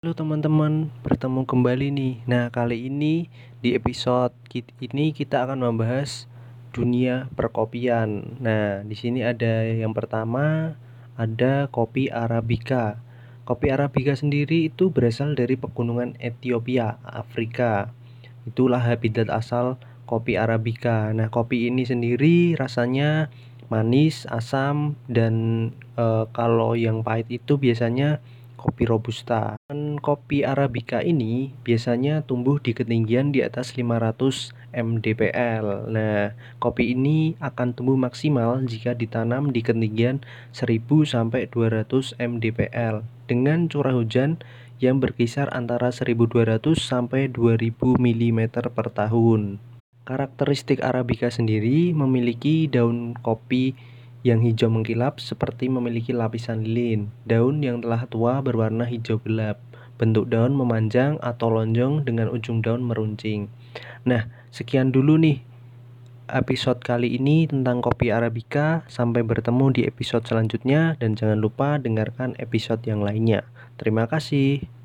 Halo teman-teman, bertemu kembali nih. Nah, kali ini di episode ini kita akan membahas dunia perkopian. Nah, di sini ada yang pertama ada kopi arabica. Kopi arabica sendiri itu berasal dari pegunungan Ethiopia, Afrika. Itulah habitat asal kopi arabica. Nah, kopi ini sendiri rasanya manis, asam dan e, kalau yang pahit itu biasanya kopi robusta. Dan kopi arabica ini biasanya tumbuh di ketinggian di atas 500 mdpl. Nah, kopi ini akan tumbuh maksimal jika ditanam di ketinggian 1000 sampai 200 mdpl dengan curah hujan yang berkisar antara 1200 sampai 2000 mm per tahun. Karakteristik arabica sendiri memiliki daun kopi yang hijau mengkilap seperti memiliki lapisan lilin. Daun yang telah tua berwarna hijau gelap. Bentuk daun memanjang atau lonjong dengan ujung daun meruncing. Nah, sekian dulu nih episode kali ini tentang kopi arabica. Sampai bertemu di episode selanjutnya dan jangan lupa dengarkan episode yang lainnya. Terima kasih.